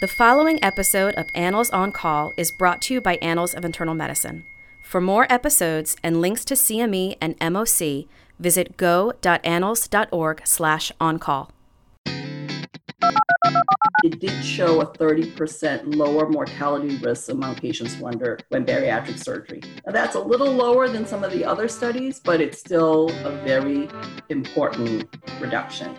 The following episode of Annals on Call is brought to you by Annals of Internal Medicine. For more episodes and links to CME and MOC, visit go.annals.org slash on-call. It did show a 30% lower mortality risk among patients under when bariatric surgery. Now that's a little lower than some of the other studies, but it's still a very important reduction.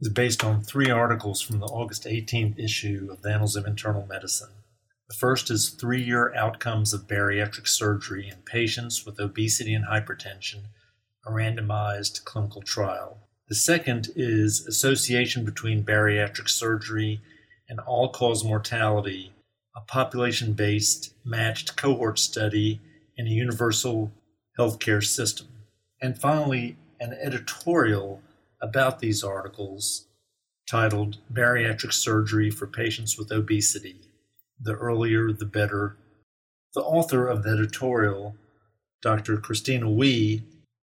is based on three articles from the August 18th issue of the Annals of Internal Medicine. The first is Three Year Outcomes of Bariatric Surgery in Patients with Obesity and Hypertension, a randomized clinical trial. The second is Association between Bariatric Surgery and All Cause Mortality, a population based matched cohort study in a universal healthcare system. And finally, an editorial about these articles titled Bariatric Surgery for Patients with Obesity The Earlier, the Better. The author of the editorial, Dr. Christina Wee,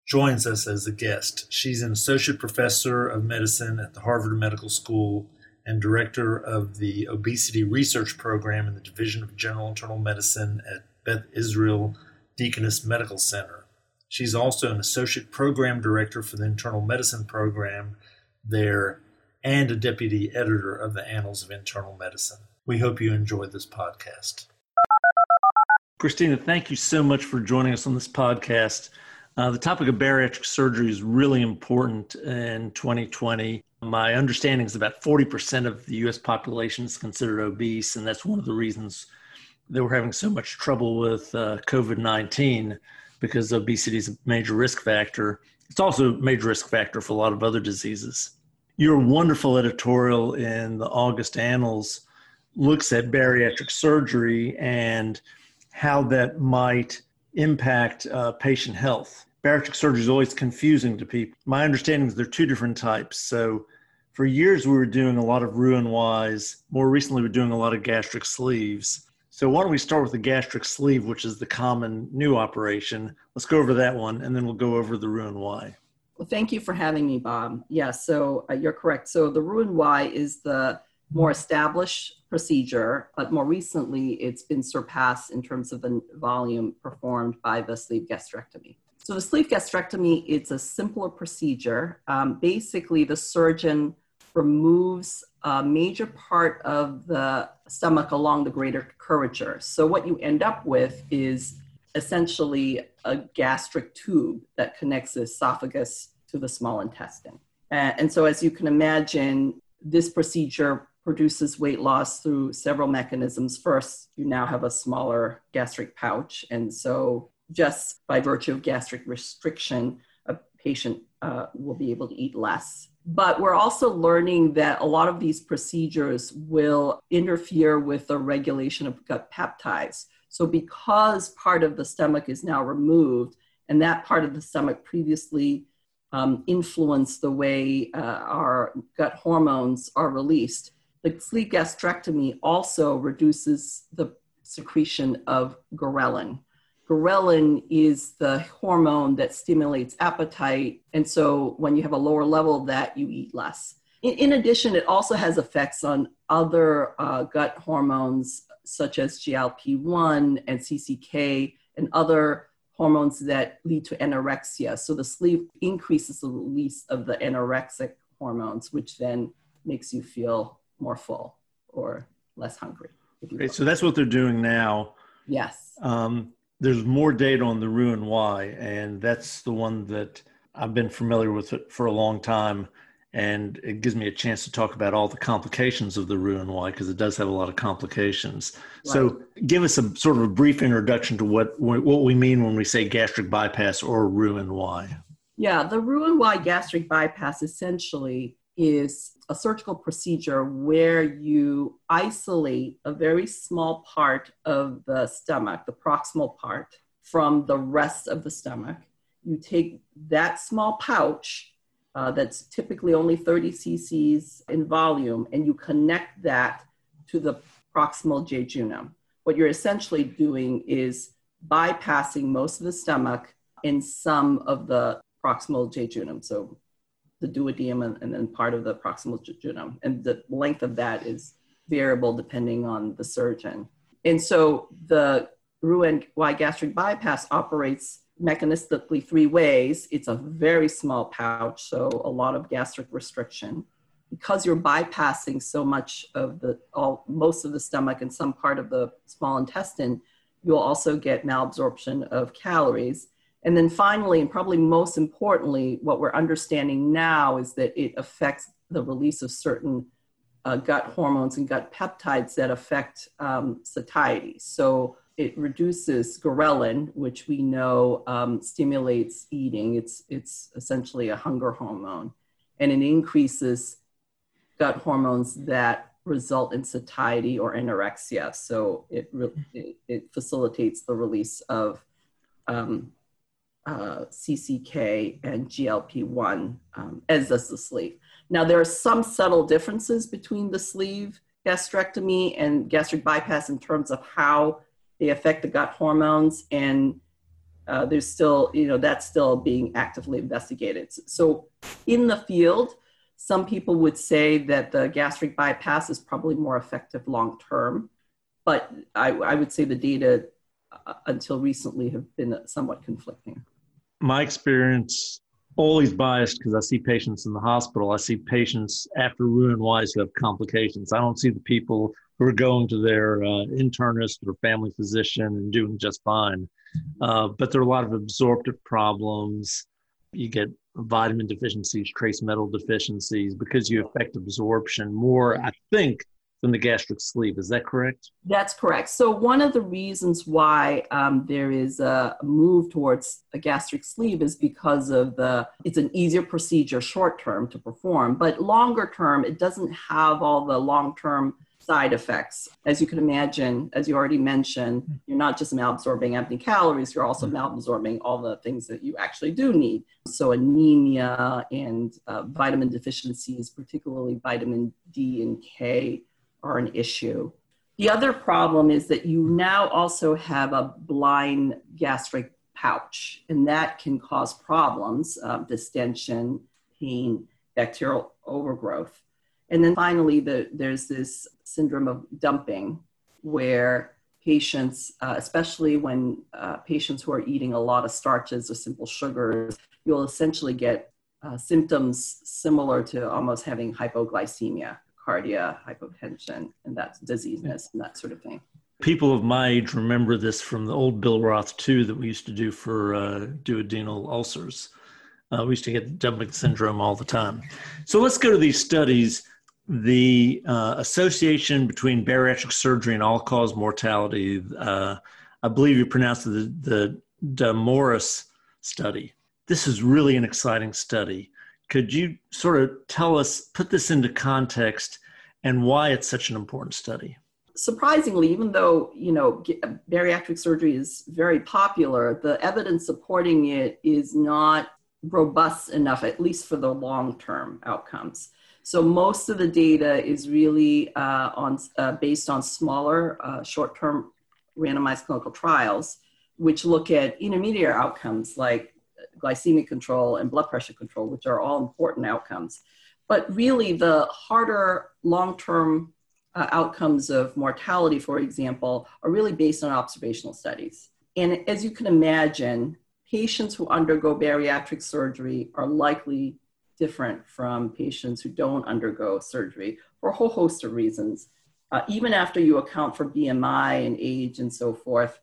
joins us as a guest. She's an associate professor of medicine at the Harvard Medical School and director of the Obesity Research Program in the Division of General Internal Medicine at Beth Israel Deaconess Medical Center. She's also an associate program director for the internal medicine program there and a deputy editor of the Annals of Internal Medicine. We hope you enjoyed this podcast. Christina, thank you so much for joining us on this podcast. Uh, the topic of bariatric surgery is really important in 2020. My understanding is about 40% of the US population is considered obese, and that's one of the reasons that we're having so much trouble with uh, COVID 19 because obesity is a major risk factor. It's also a major risk factor for a lot of other diseases. Your wonderful editorial in the August Annals looks at bariatric surgery and how that might impact uh, patient health. Bariatric surgery is always confusing to people. My understanding is there are two different types. So, for years, we were doing a lot of Roux-en-Y's. More recently, we're doing a lot of gastric sleeves. So why don't we start with the gastric sleeve, which is the common new operation. Let's go over that one, and then we'll go over the Roux-en-Y. Well, thank you for having me, Bob. Yes, yeah, so uh, you're correct. So the Roux-en-Y is the more established procedure, but more recently it's been surpassed in terms of the volume performed by the sleeve gastrectomy. So the sleeve gastrectomy, it's a simpler procedure. Um, basically, the surgeon removes a major part of the stomach along the greater curvature. So what you end up with is essentially a gastric tube that connects the esophagus to the small intestine. And so as you can imagine, this procedure produces weight loss through several mechanisms. First, you now have a smaller gastric pouch. And so just by virtue of gastric restriction, a patient uh, will be able to eat less but we're also learning that a lot of these procedures will interfere with the regulation of gut peptides. So, because part of the stomach is now removed, and that part of the stomach previously um, influenced the way uh, our gut hormones are released, the sleeve gastrectomy also reduces the secretion of ghrelin ghrelin is the hormone that stimulates appetite. And so when you have a lower level of that, you eat less. In, in addition, it also has effects on other uh, gut hormones such as GLP 1 and CCK and other hormones that lead to anorexia. So the sleeve increases the release of the anorexic hormones, which then makes you feel more full or less hungry. Great. So that's what they're doing now. Yes. Um, there's more data on the Roux-en-Y, and that's the one that I've been familiar with for a long time. And it gives me a chance to talk about all the complications of the Roux-en-Y because it does have a lot of complications. Right. So, give us a sort of a brief introduction to what what we mean when we say gastric bypass or Roux-en-Y. Yeah, the Roux-en-Y gastric bypass essentially is a surgical procedure where you isolate a very small part of the stomach, the proximal part, from the rest of the stomach. You take that small pouch uh, that's typically only 30 cc's in volume, and you connect that to the proximal jejunum. What you're essentially doing is bypassing most of the stomach and some of the proximal jejunum. So the duodenum and, and then part of the proximal jejunum. And the length of that is variable depending on the surgeon. And so the Roux-en-Y gastric bypass operates mechanistically three ways. It's a very small pouch, so a lot of gastric restriction. Because you're bypassing so much of the, all, most of the stomach and some part of the small intestine, you'll also get malabsorption of calories. And then finally, and probably most importantly, what we're understanding now is that it affects the release of certain uh, gut hormones and gut peptides that affect um, satiety. So it reduces ghrelin, which we know um, stimulates eating. It's, it's essentially a hunger hormone. And it increases gut hormones that result in satiety or anorexia. So it, re- it, it, facilitates the release of um, uh, CCK and GLP-1, um, as does the sleeve. Now, there are some subtle differences between the sleeve gastrectomy and gastric bypass in terms of how they affect the gut hormones, and uh, there's still, you know, that's still being actively investigated. So, in the field, some people would say that the gastric bypass is probably more effective long term, but I, I would say the data uh, until recently have been somewhat conflicting my experience always biased because I see patients in the hospital. I see patients after Roux-en-Ys who have complications. I don't see the people who are going to their uh, internist or family physician and doing just fine. Uh, but there are a lot of absorptive problems. You get vitamin deficiencies, trace metal deficiencies because you affect absorption more, I think, than the gastric sleeve. Is that correct? That's correct. So, one of the reasons why um, there is a move towards a gastric sleeve is because of the, it's an easier procedure short term to perform, but longer term, it doesn't have all the long term side effects. As you can imagine, as you already mentioned, you're not just malabsorbing empty calories, you're also malabsorbing all the things that you actually do need. So, anemia and uh, vitamin deficiencies, particularly vitamin D and K, are an issue. The other problem is that you now also have a blind gastric pouch, and that can cause problems uh, distension, pain, bacterial overgrowth. And then finally, the, there's this syndrome of dumping where patients, uh, especially when uh, patients who are eating a lot of starches or simple sugars, you'll essentially get uh, symptoms similar to almost having hypoglycemia cardia, hypotension, and that diseaseness and that sort of thing. People of my age remember this from the old Billroth 2 that we used to do for uh, duodenal ulcers. Uh, we used to get dumping syndrome all the time. So let's go to these studies. The uh, association between bariatric surgery and all cause mortality, uh, I believe you pronounced it the, the Morris study. This is really an exciting study. Could you sort of tell us, put this into context, and why it's such an important study? Surprisingly, even though you know bariatric surgery is very popular, the evidence supporting it is not robust enough, at least for the long-term outcomes. So most of the data is really uh, on uh, based on smaller, uh, short-term randomized clinical trials, which look at intermediate outcomes like glycemic control and blood pressure control, which are all important outcomes. But really, the harder long term uh, outcomes of mortality, for example, are really based on observational studies. And as you can imagine, patients who undergo bariatric surgery are likely different from patients who don't undergo surgery for a whole host of reasons. Uh, even after you account for BMI and age and so forth,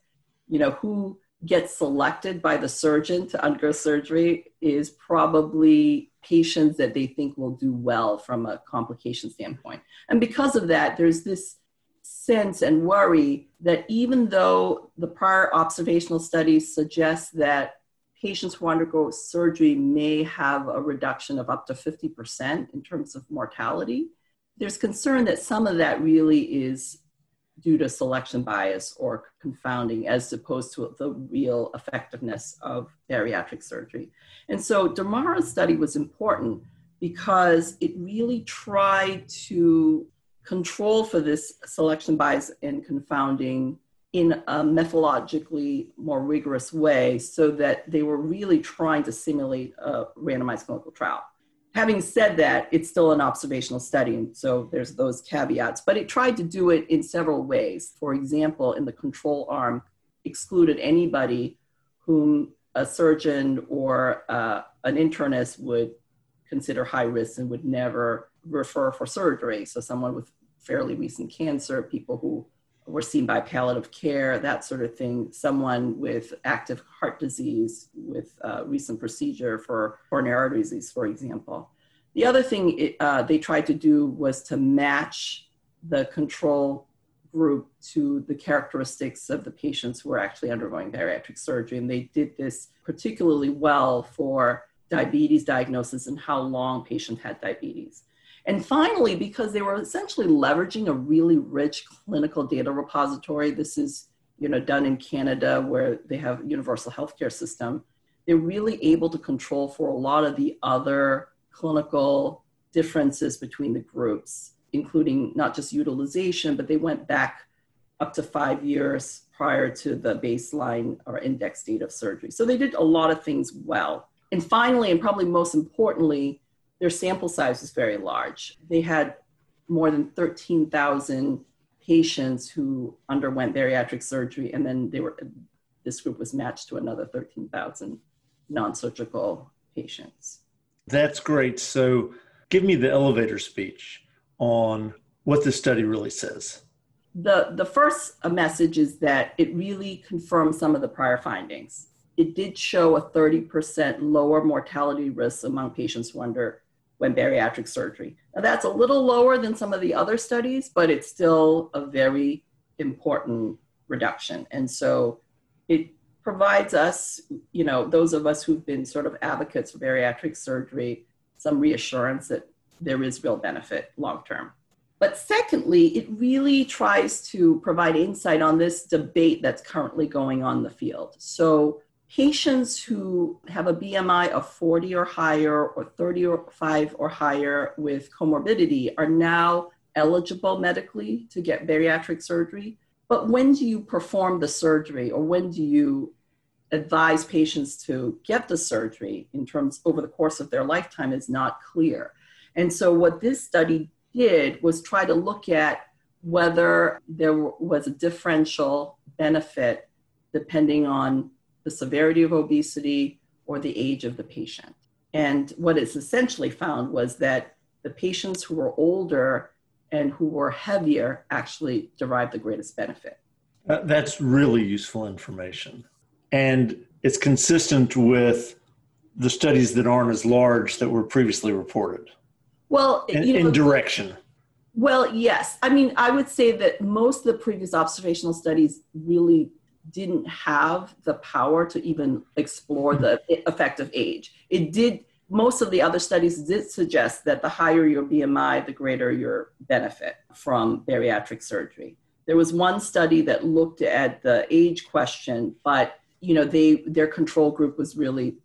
you know, who get selected by the surgeon to undergo surgery is probably patients that they think will do well from a complication standpoint. And because of that, there's this sense and worry that even though the prior observational studies suggest that patients who undergo surgery may have a reduction of up to 50% in terms of mortality. There's concern that some of that really is due to selection bias or confounding as opposed to the real effectiveness of bariatric surgery. And so Doumouras's study was important because it really tried to control for this selection bias and confounding in a methodologically more rigorous way so that they were really trying to simulate a randomized clinical trial. Having said that, it's still an observational study, and so there's those caveats, but it tried to do it in several ways. For example, in the control arm, excluded anybody whom a surgeon or uh, an internist would consider high risk and would never refer for surgery. So, someone with fairly recent cancer, people who were seen by palliative care, that sort of thing, someone with active heart disease with uh, recent procedure for coronary disease, for example. The other thing it, uh, they tried to do was to match the control group to the characteristics of the patients who were actually undergoing bariatric surgery. And they did this particularly well for diabetes diagnosis and how long patient had diabetes. And finally, because they were essentially leveraging a really rich clinical data repository, this is you know done in Canada where they have universal healthcare system, they're really able to control for a lot of the other clinical differences between the groups, including not just utilization, but they went back up to five years prior to the baseline or index date of surgery. So they did a lot of things well. And finally, and probably most importantly, their sample size was very large. They had more than 13,000 patients who underwent bariatric surgery, and then they were this group was matched to another 13,000 non-surgical patients. That's great. So, give me the elevator speech on what this study really says. The the first message is that it really confirms some of the prior findings. It did show a 30% lower mortality risk among patients who under when bariatric surgery. Now, that's a little lower than some of the other studies, but it's still a very important reduction. And so it provides us, you know, those of us who've been sort of advocates for bariatric surgery, some reassurance that there is real benefit long term. But secondly, it really tries to provide insight on this debate that's currently going on in the field. So patients who have a BMI of 40 or higher or 35 or higher with comorbidity are now eligible medically to get bariatric surgery. But when do you perform the surgery or when do you advise patients to get the surgery in terms over the course of their lifetime is not clear. And so what this study did was try to look at whether there was a differential benefit depending on the severity of obesity, or the age of the patient. And what it's essentially found was that the patients who were older and who were heavier actually derived the greatest benefit. Uh, that's really useful information. And it's consistent with the studies that aren't as large that were previously reported. Well, in, you know, in direction. Well, yes. I mean, I would say that most of the previous observational studies really didn't have the power to even explore the effect of age. It did, most of the other studies did suggest that the higher your BMI, the greater your benefit from bariatric surgery. There was one study that looked at the age question, but you know, they their control group was really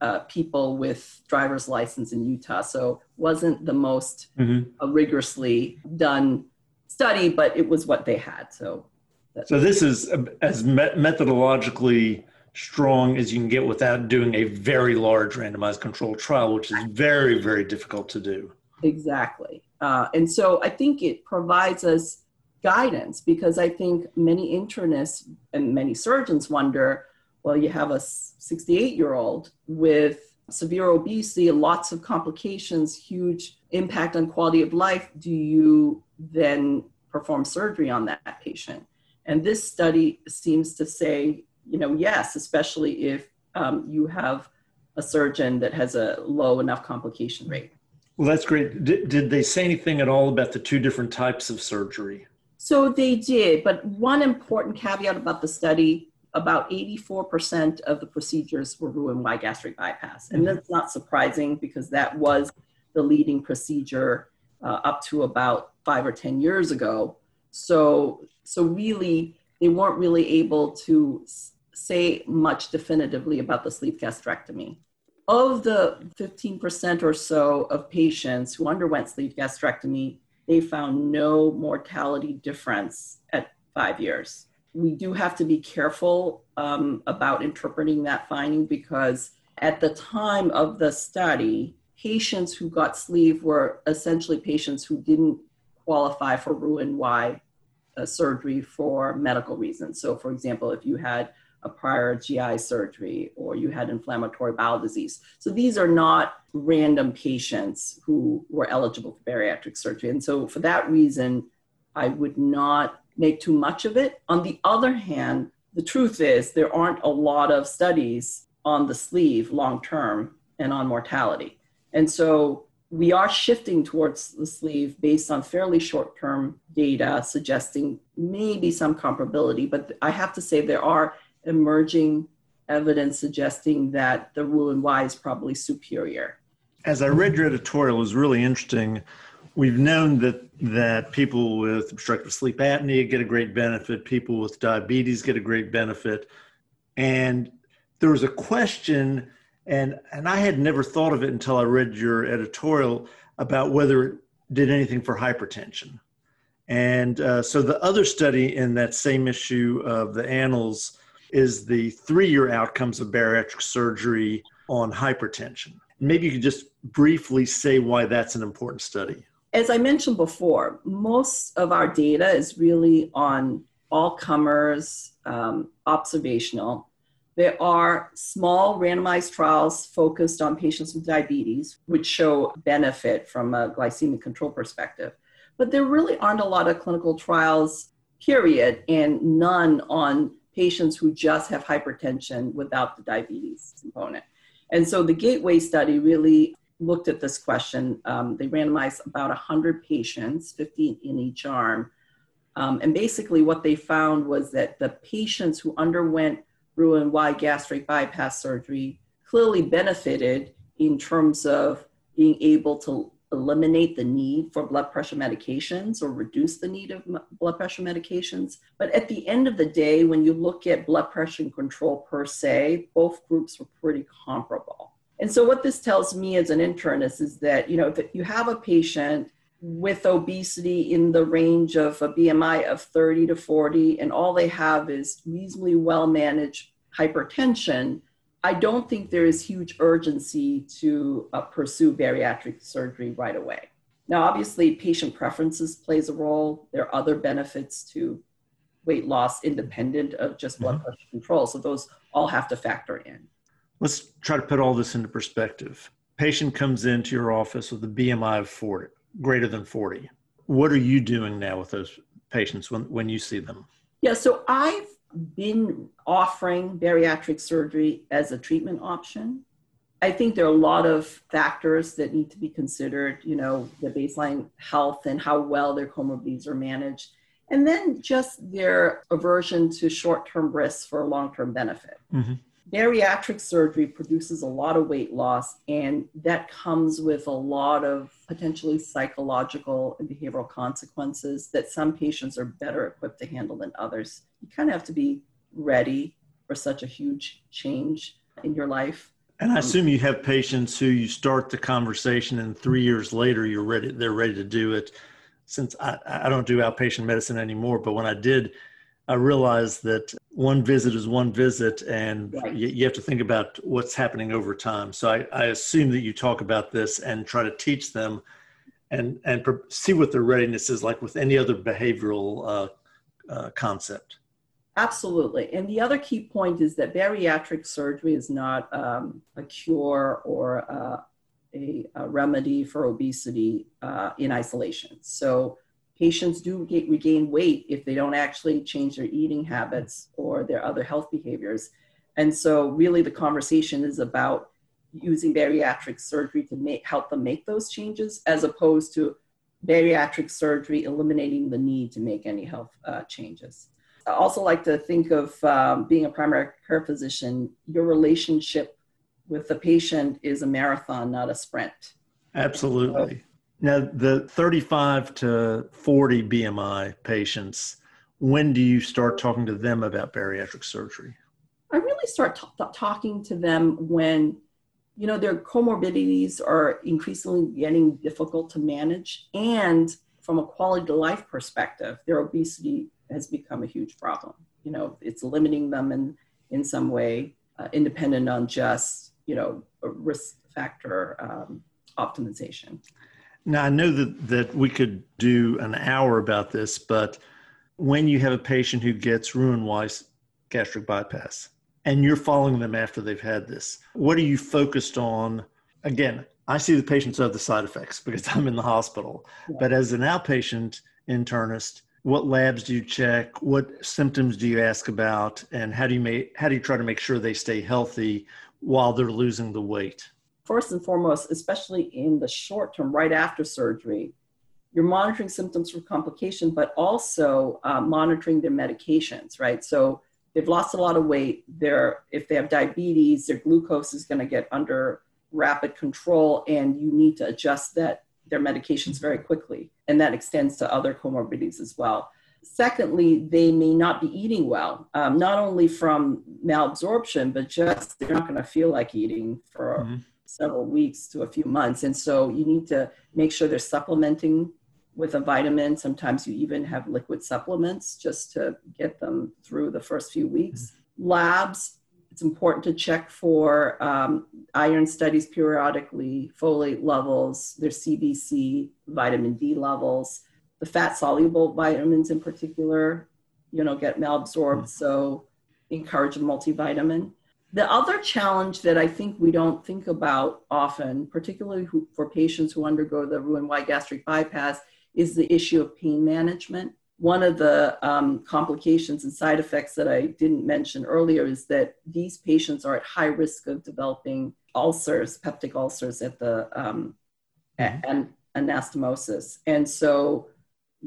uh, people with driver's license in Utah, so wasn't the most mm-hmm. uh, rigorously done study, but it was what they had. So so this is as methodologically strong as you can get without doing a very large randomized controlled trial, which is very, very difficult to do. Exactly. Uh, and so I think it provides us guidance because I think many internists and many surgeons wonder well, you have a 68 year old with severe obesity, lots of complications, huge impact on quality of life. Do you then perform surgery on that patient? And this study seems to say, you know, yes, especially if um, you have a surgeon that has a low enough complication rate. Well, that's great. Did, did they say anything at all about the two different types of surgery? So they did, but one important caveat about the study about 84% of the procedures were Roux-en-Y gastric bypass. And that's not surprising because that was the leading procedure uh, up to about five or 10 years ago. So, so really, they weren't really able to say much definitively about the sleeve gastrectomy. Of the 15% or so of patients who underwent sleeve gastrectomy, they found no mortality difference at five years. We do have to be careful um, about interpreting that finding because at the time of the study, patients who got sleeve were essentially patients who didn't qualify for Roux-en-Y uh, surgery for medical reasons. So, for example, if you had a prior GI surgery or you had inflammatory bowel disease. So these are not random patients who were eligible for bariatric surgery. And so, for that reason, I would not make too much of it. On the other hand, the truth is there aren't a lot of studies on the sleeve long term and on mortality. And so we are shifting towards the sleeve based on fairly short term data suggesting maybe some comparability. But I have to say, there are emerging evidence suggesting that the Roux-en-Y is probably superior. As I read your editorial, it was really interesting. We've known that that people with obstructive sleep apnea get a great benefit, people with diabetes get a great benefit, and there was a question, and and I had never thought of it until I read your editorial about whether it did anything for hypertension. And uh, so the other study in that same issue of the Annals is the three year outcomes of bariatric surgery on hypertension. Maybe you could just briefly say why that's an important study. As I mentioned before, most of our data is really on all comers, um, observational. There are small randomized trials focused on patients with diabetes, which show benefit from a glycemic control perspective. But there really aren't a lot of clinical trials, period, and none on patients who just have hypertension without the diabetes component. And so the Gateway study really looked at this question. Um, they randomized about 100 patients, 50 in each arm. Um, and basically, what they found was that the patients who underwent Roux-en-Y gastric bypass surgery clearly benefited in terms of being able to eliminate the need for blood pressure medications or reduce the need of blood pressure medications. But at the end of the day, when you look at blood pressure control per se, both groups were pretty comparable. And so what this tells me as an internist is that, you know, if you have a patient with obesity in the range of a BMI of 30 to 40, and all they have is reasonably well managed hypertension, I don't think there is huge urgency to uh, pursue bariatric surgery right away. Now, obviously, patient preferences plays a role. There are other benefits to weight loss independent of just blood mm-hmm. pressure control. So those all have to factor in. Let's try to put all this into perspective. Patient comes into your office with a BMI of 40, greater than 40. What are you doing now with those patients when, when you see them? Yeah, so I've been offering bariatric surgery as a treatment option. I think there are a lot of factors that need to be considered, you know, the baseline health and how well their comorbidities are managed, and then just their aversion to short term risks for long term benefit. Mm-hmm bariatric surgery produces a lot of weight loss, and that comes with a lot of potentially psychological and behavioral consequences that some patients are better equipped to handle than others. You kind of have to be ready for such a huge change in your life. And I assume you have patients who you start the conversation, and three years later, you're ready. They're ready to do it. Since I, I don't do outpatient medicine anymore, but when I did, I realized that one visit is one visit, and right. you, you, have to think about what's happening over time. So I, I, assume that you talk about this and try to teach them, and and see what their readiness is like with any other behavioral uh, uh, concept. Absolutely, and the other key point is that bariatric surgery is not um, a cure or uh, a, a, remedy for obesity uh, in isolation. So patients do get, regain weight if they don't actually change their eating habits or their other health behaviors. And so, really, the conversation is about using bariatric surgery to make, help them make those changes, as opposed to bariatric surgery eliminating the need to make any health uh, changes. I also like to think of um, being a primary care physician, your relationship with the patient is a marathon, not a sprint. Absolutely. Now, the 35 to 40 BMI patients, when do you start talking to them about bariatric surgery? I really start t- talking to them when, you know, their comorbidities are increasingly getting difficult to manage. And from a quality of life perspective, their obesity has become a huge problem. You know, it's limiting them in, in some way, uh, independent on just, you know, risk factor um, optimization. Now, I know that, that we could do an hour about this, but when you have a patient who gets Roux-en-Y gastric bypass and you're following them after they've had this, what are you focused on? Again, I see the patients have the side effects because I'm in the hospital. Yeah. But as an outpatient internist, what labs do you check? What symptoms do you ask about? And how do you make, how do you try to make sure they stay healthy while they're losing the weight? First and foremost, especially in the short term, right after surgery, you're monitoring symptoms for complication, but also uh, monitoring their medications, right? So they've lost a lot of weight. They're, if they have diabetes, their glucose is going to get under rapid control, and you need to adjust that their medications very quickly, and that extends to other comorbidities as well. Secondly, they may not be eating well, um, not only from malabsorption, but just they're not going to feel like eating for mm-hmm several weeks to a few months. And so you need to make sure they're supplementing with a vitamin. Sometimes you even have liquid supplements just to get them through the first few weeks. Labs, it's important to check for um, iron studies periodically, folate levels, their CBC, vitamin D levels, the fat soluble vitamins in particular, you know, get malabsorbed. Mm-hmm. So encourage a multivitamin. The other challenge that I think we don't think about often, particularly who, for patients who undergo the Roux-en-Y gastric bypass, is the issue of pain management. One of the um, complications and side effects that I didn't mention earlier is that these patients are at high risk of developing ulcers, peptic ulcers at the um, mm-hmm. and anastomosis. And so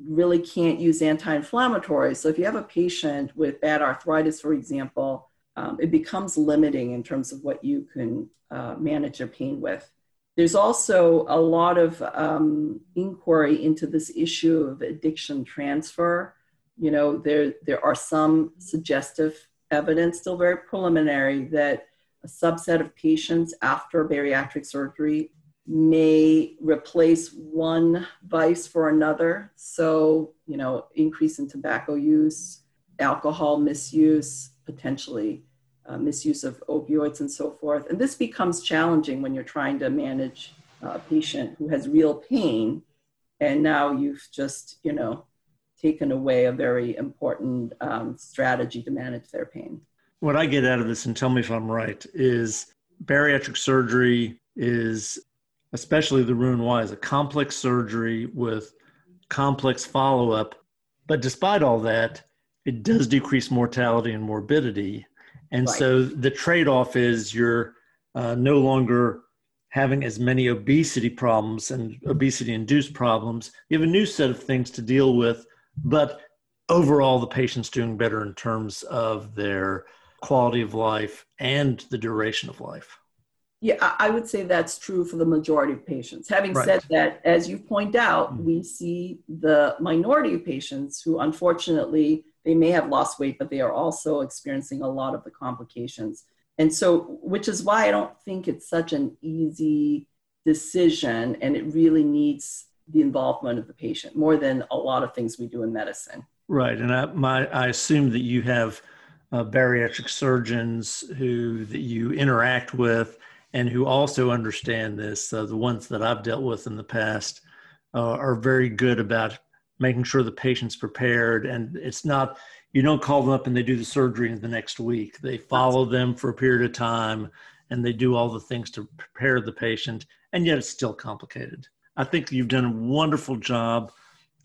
really can't use anti-inflammatories. So if you have a patient with bad arthritis, for example, um, it becomes limiting in terms of what you can uh, manage your pain with. There's also a lot of um, inquiry into this issue of addiction transfer. You know, there, there are some suggestive evidence, still very preliminary, that a subset of patients after bariatric surgery may replace one vice for another. So, you know, increase in tobacco use, alcohol misuse, potentially uh, misuse of opioids and so forth. And this becomes challenging when you're trying to manage a patient who has real pain, and now you've just, you know, taken away a very important um, strategy to manage their pain. What I get out of this, and tell me if I'm right, is bariatric surgery is, especially the Roux-en-Y, is a complex surgery with complex follow up. But despite all that, it does decrease mortality and morbidity. And right. so the trade off is you're uh, no longer having as many obesity problems and obesity induced problems. You have a new set of things to deal with, but overall, the patient's doing better in terms of their quality of life and the duration of life. Yeah, I would say that's true for the majority of patients. Having right. said that, as you point out, mm-hmm. we see the minority of patients who unfortunately they may have lost weight, but they are also experiencing a lot of the complications. And so, which is why I don't think it's such an easy decision, and it really needs the involvement of the patient more than a lot of things we do in medicine. Right, and I, my, I assume that you have uh, bariatric surgeons who that you interact with and who also understand this. Uh, the ones that I've dealt with in the past uh, are very good about making sure the patient's prepared and it's not you don't call them up and they do the surgery in the next week. They follow them for a period of time and they do all the things to prepare the patient and yet it's still complicated. I think you've done a wonderful job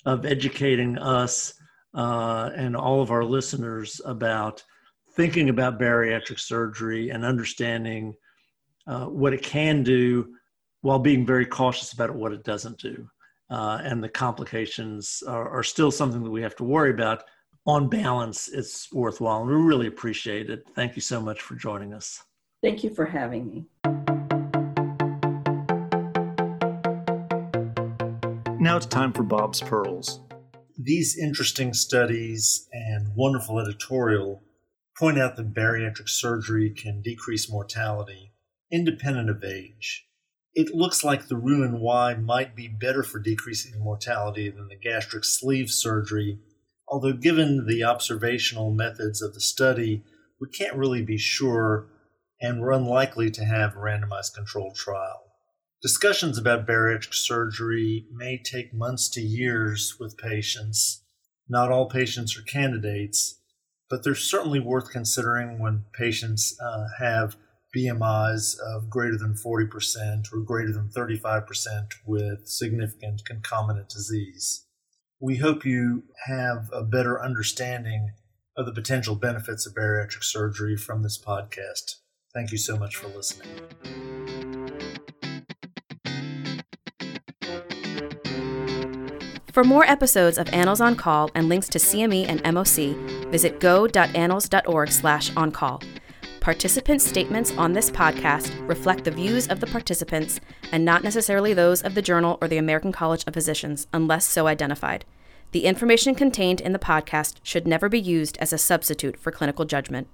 of educating us uh, and all of our listeners about thinking about bariatric surgery and understanding uh, what it can do while being very cautious about what it doesn't do uh, and the complications are, are, still something that we have to worry about. on balance, it's worthwhile. And we really appreciate it. Thank you so much for joining us. Thank you for having me. Now it's time for Bob's Pearls. These interesting studies and wonderful editorial point out that bariatric surgery can decrease mortality independent of age. It looks like the Roux-en-Y might be better for decreasing mortality than the gastric sleeve surgery, although given the observational methods of the study, we can't really be sure and we're unlikely to have a randomized controlled trial. Discussions about bariatric surgery may take months to years with patients. Not all patients are candidates, but they're certainly worth considering when patients uh, have BMIs of greater than 40% or greater than 35% with significant concomitant disease. We hope you have a better understanding of the potential benefits of bariatric surgery from this podcast. Thank you so much for listening. For more episodes of Annals on Call and links to CME and MOC, visit go.annals.org slash on call. Participant statements on this podcast reflect the views of the participants and not necessarily those of the journal or the American College of Physicians, unless so identified. The information contained in the podcast should never be used as a substitute for clinical judgment.